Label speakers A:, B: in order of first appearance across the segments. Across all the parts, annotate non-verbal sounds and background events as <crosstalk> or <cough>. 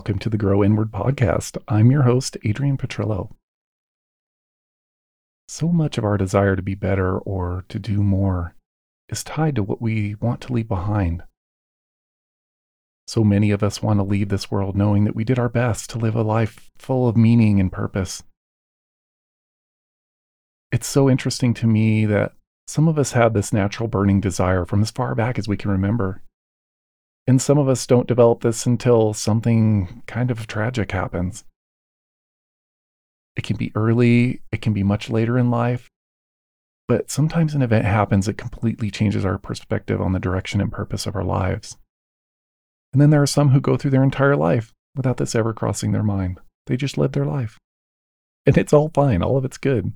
A: Welcome to the Grow Inward podcast. I'm your host, Adrian Petrillo. So much of our desire to be better or to do more is tied to what we want to leave behind. So many of us want to leave this world knowing that we did our best to live a life full of meaning and purpose. It's so interesting to me that some of us have this natural burning desire from as far back as we can remember. And some of us don't develop this until something kind of tragic happens. It can be early, it can be much later in life, but sometimes an event happens that completely changes our perspective on the direction and purpose of our lives. And then there are some who go through their entire life without this ever crossing their mind. They just live their life. And it's all fine, all of it's good.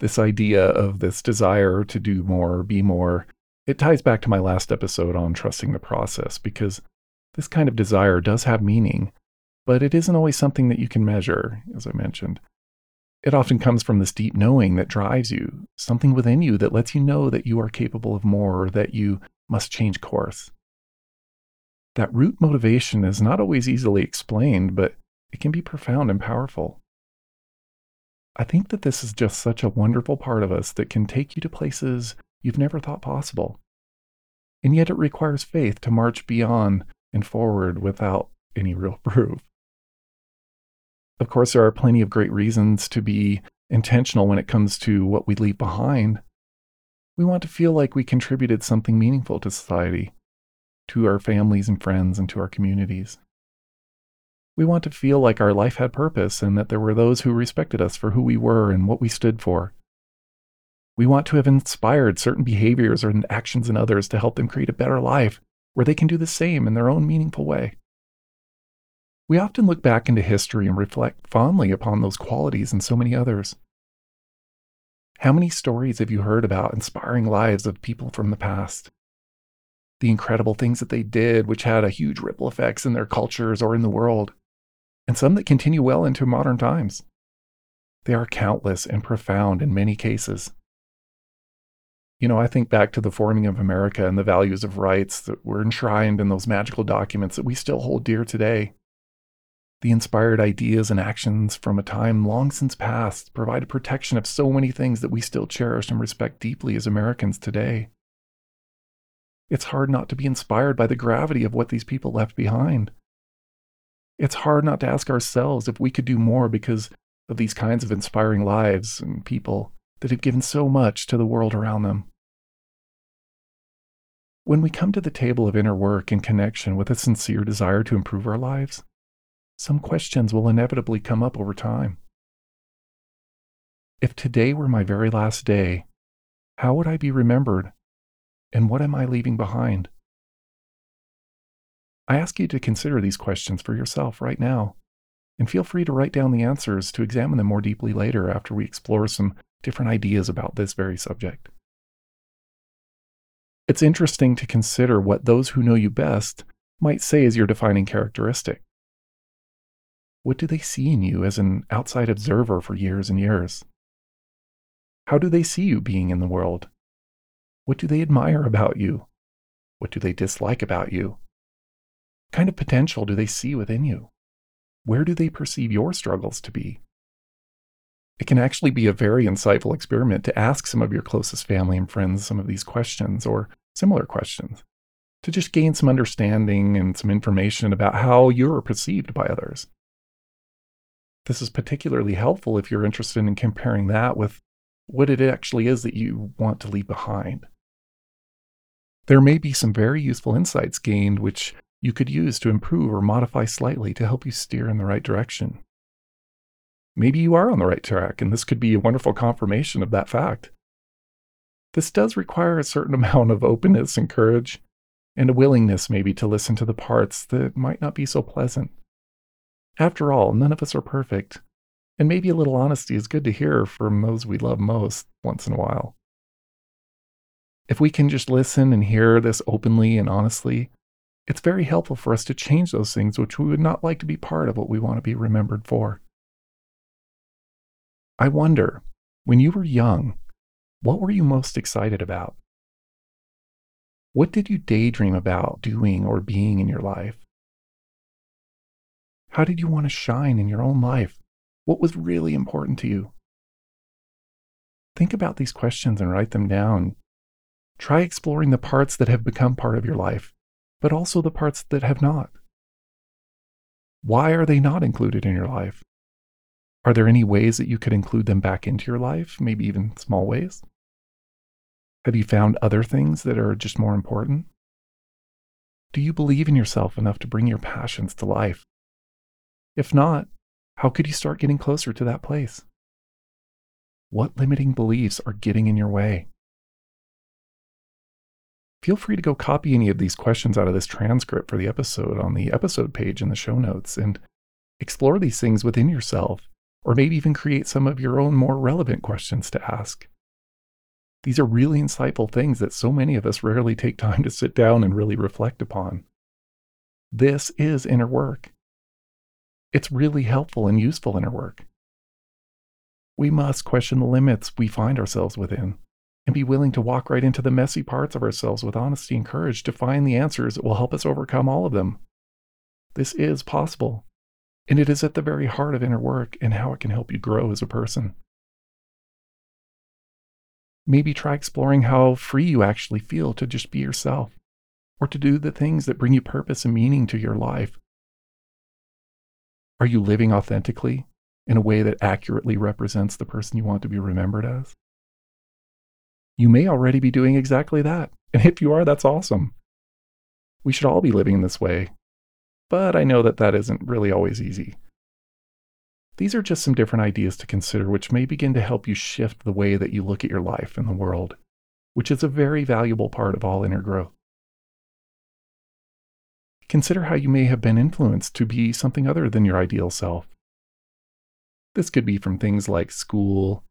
A: This idea of this desire to do more, be more, it ties back to my last episode on trusting the process because this kind of desire does have meaning, but it isn't always something that you can measure, as I mentioned. It often comes from this deep knowing that drives you, something within you that lets you know that you are capable of more or that you must change course. That root motivation is not always easily explained, but it can be profound and powerful. I think that this is just such a wonderful part of us that can take you to places you've never thought possible. And yet it requires faith to march beyond and forward without any real <laughs> proof. Of course, there are plenty of great reasons to be intentional when it comes to what we leave behind. We want to feel like we contributed something meaningful to society, to our families and friends, and to our communities. We want to feel like our life had purpose and that there were those who respected us for who we were and what we stood for. We want to have inspired certain behaviors or actions in others to help them create a better life where they can do the same in their own meaningful way. We often look back into history and reflect fondly upon those qualities and so many others. How many stories have you heard about inspiring lives of people from the past? The incredible things that they did, which had a huge ripple effects in their cultures or in the world, and some that continue well into modern times. They are countless and profound in many cases. You know, I think back to the forming of America and the values of rights that were enshrined in those magical documents that we still hold dear today. The inspired ideas and actions from a time long since past provided protection of so many things that we still cherish and respect deeply as Americans today. It's hard not to be inspired by the gravity of what these people left behind. It's hard not to ask ourselves if we could do more because of these kinds of inspiring lives and people that have given so much to the world around them. When we come to the table of inner work in connection with a sincere desire to improve our lives, some questions will inevitably come up over time. If today were my very last day, how would I be remembered? And what am I leaving behind? I ask you to consider these questions for yourself right now, and feel free to write down the answers to examine them more deeply later after we explore some different ideas about this very subject. It's interesting to consider what those who know you best might say is your defining characteristic. What do they see in you as an outside observer for years and years? How do they see you being in the world? What do they admire about you? What do they dislike about you? What kind of potential do they see within you? Where do they perceive your struggles to be? It can actually be a very insightful experiment to ask some of your closest family and friends some of these questions or similar questions to just gain some understanding and some information about how you're perceived by others. This is particularly helpful if you're interested in comparing that with what it actually is that you want to leave behind. There may be some very useful insights gained which you could use to improve or modify slightly to help you steer in the right direction maybe you are on the right track, and this could be a wonderful confirmation of that fact. This does require a certain <laughs> amount of openness and courage, and a willingness maybe to listen to the parts that might not be so pleasant. After all, none of us are perfect, and maybe a little honesty is good to hear from those we love most once in a while. If we can just listen and hear this openly and honestly, it's very helpful for us to change those things which we would not like to be part of what we want to be remembered for. I wonder, when you were young, what were you most excited about? What did you daydream about doing or being in your life? How did you want to shine in your own life? What was really important to you? Think about these questions and write them down. Try exploring the parts that have become part of your life, but also the parts that have not. Why are they not included in your life? Are there any ways that you could include them back into your life, maybe even small ways? Have you found other things that are just more important? Do you believe in yourself enough to bring your passions to life? If not, how could you start getting closer to that place? What limiting beliefs are getting in your way? Feel free to go copy any of these questions out of this transcript for the episode on the episode page in the show notes and explore these things within yourself, or maybe even create some of your own more relevant questions to ask. These are really insightful things that so many of us rarely take time to sit down and really reflect upon. This is inner work. It's really helpful and useful inner work. We must question the limits we find ourselves within and be willing to walk right into the messy parts of ourselves with honesty and courage to find the answers that will help us overcome all of them. This is possible, and it is at the very heart of inner work and how it can help you grow as a person. Maybe try exploring how free you actually feel to just be yourself or to do the things that bring you purpose and meaning to your life. Are you living authentically in a way that accurately represents the person you want to be remembered as? You may already be doing exactly that. And if you are, that's awesome. We should all be living in this way. But I know that that isn't really always easy. These are just some different ideas to consider, which may begin to help you shift the way that you look at your life and the world, which is a very valuable part of all inner growth. Consider how you may have been influenced to be something other than your ideal self. This could be from things like school,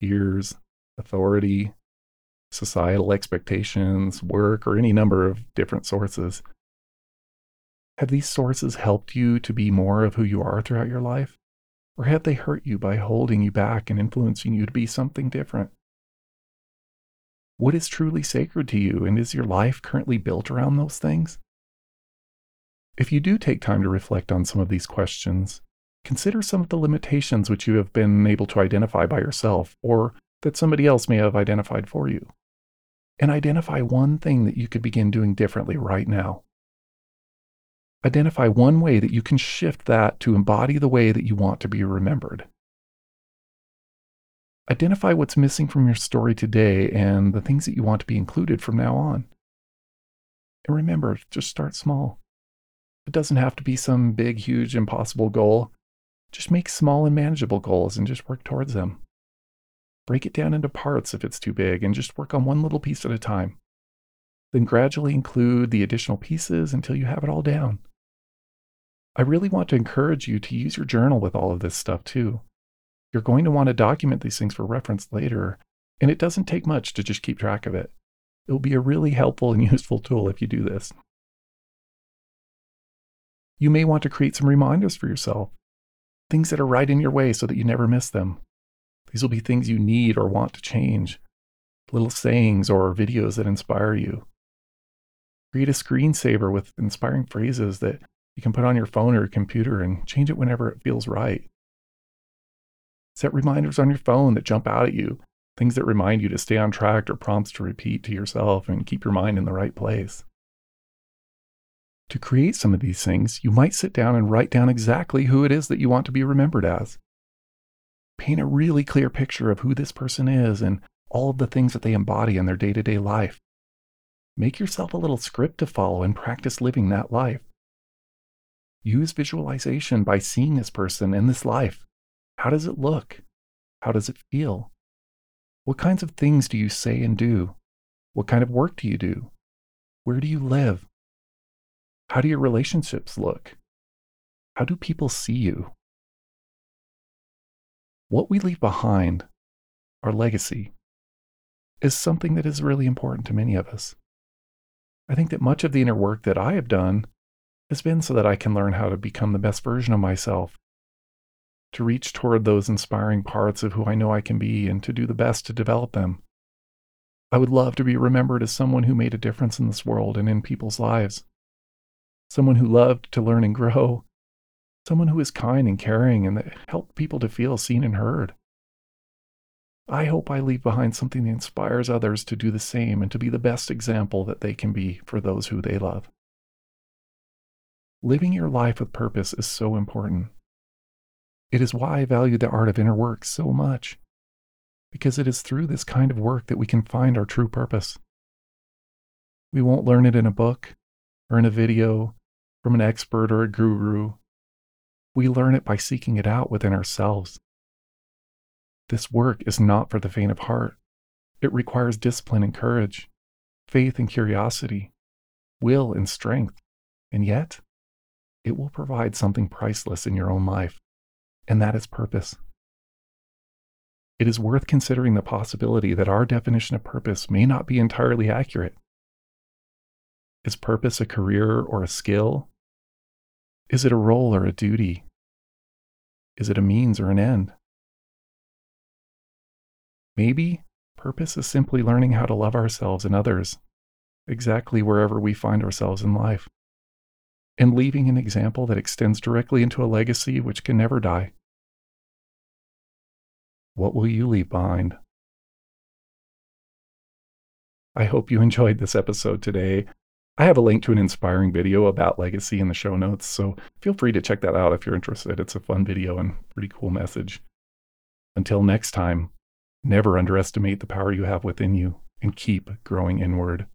A: peers, authority, societal expectations, work, or any number of different sources. Have these sources helped you to be more of who you are throughout your life? Or have they hurt you by holding you back and influencing you to be something different? What is truly sacred to you, and is your life currently built around those things? If you do take time to reflect on some of these questions, consider some of the limitations which you have been able to identify by yourself or that somebody else may have identified for you. And identify one thing that you could begin doing differently right now. Identify one way that you can shift that to embody the way that you want to be remembered. Identify what's missing from your story today and the things that you want to be included from now on. And remember, just start small. It doesn't have to be some big, huge, impossible goal. Just make small and manageable goals and just work towards them. Break it down into parts if it's too big and just work on one little piece at a time. Then gradually include the additional pieces until you have it all down. I really want to encourage you to use your journal with all of this stuff too. You're going to want to document these things for reference later, and it doesn't take much to just keep track of it. It will be a really helpful and <laughs> useful tool if you do this. You may want to create some reminders for yourself, things that are right in your way so that you never miss them. These will be things you need or want to change, little sayings or videos that inspire you. Create a screensaver with inspiring phrases that you can put on your phone or your computer and change it whenever it feels right. Set reminders on your phone that jump out at you, things that remind you to stay on track or prompts to repeat to yourself and keep your mind in the right place. To create some of these things, you might sit down and write down exactly who it is that you want to be remembered as. Paint a really clear picture of who this person is and all of the things that they embody in their day to day life. Make yourself a little script to follow and practice living that life. Use visualization by seeing this person in this life. How does it look? How does it feel? What kinds of things do you say and do? What kind of work do you do? Where do you live? How do your relationships look? How do people see you? What we leave behind, our legacy, is something that is really important to many of us. I think that much of the inner work that I have done has been so that I can learn how to become the best version of myself, to reach toward those inspiring parts of who I know I can be, and to do the best to develop them. I would love to be remembered as someone who made a difference in this world and in people's lives, someone who loved to learn and grow, someone who is kind and caring and that helped people to feel seen and heard. I hope I leave behind something that inspires others to do the same and to be the best example that they can be for those who they love. Living your life with purpose is so important. It is why I value the art of inner work so much, because it is through this kind of work that we can find our true purpose. We won't learn it in a book or in a video from an expert or a guru. We learn it by seeking it out within ourselves. This work is not for the faint of heart. It requires discipline and courage, faith and curiosity, will and strength, and yet it will provide something priceless in your own life, and that is purpose. It is worth considering the possibility that our definition of purpose may not be entirely accurate. Is purpose a career or a skill? Is it a role or a duty? Is it a means or an end? Maybe purpose is simply learning how to love ourselves and others, exactly wherever we find ourselves in life, and leaving an example that extends directly into a legacy which can never die. What will you leave behind? I hope you enjoyed this episode today. I have a link to an inspiring video about legacy in the show notes, so feel free to check that out if you're interested. It's a fun video and pretty cool message. Until next time, Never underestimate the power you have within you and keep growing inward.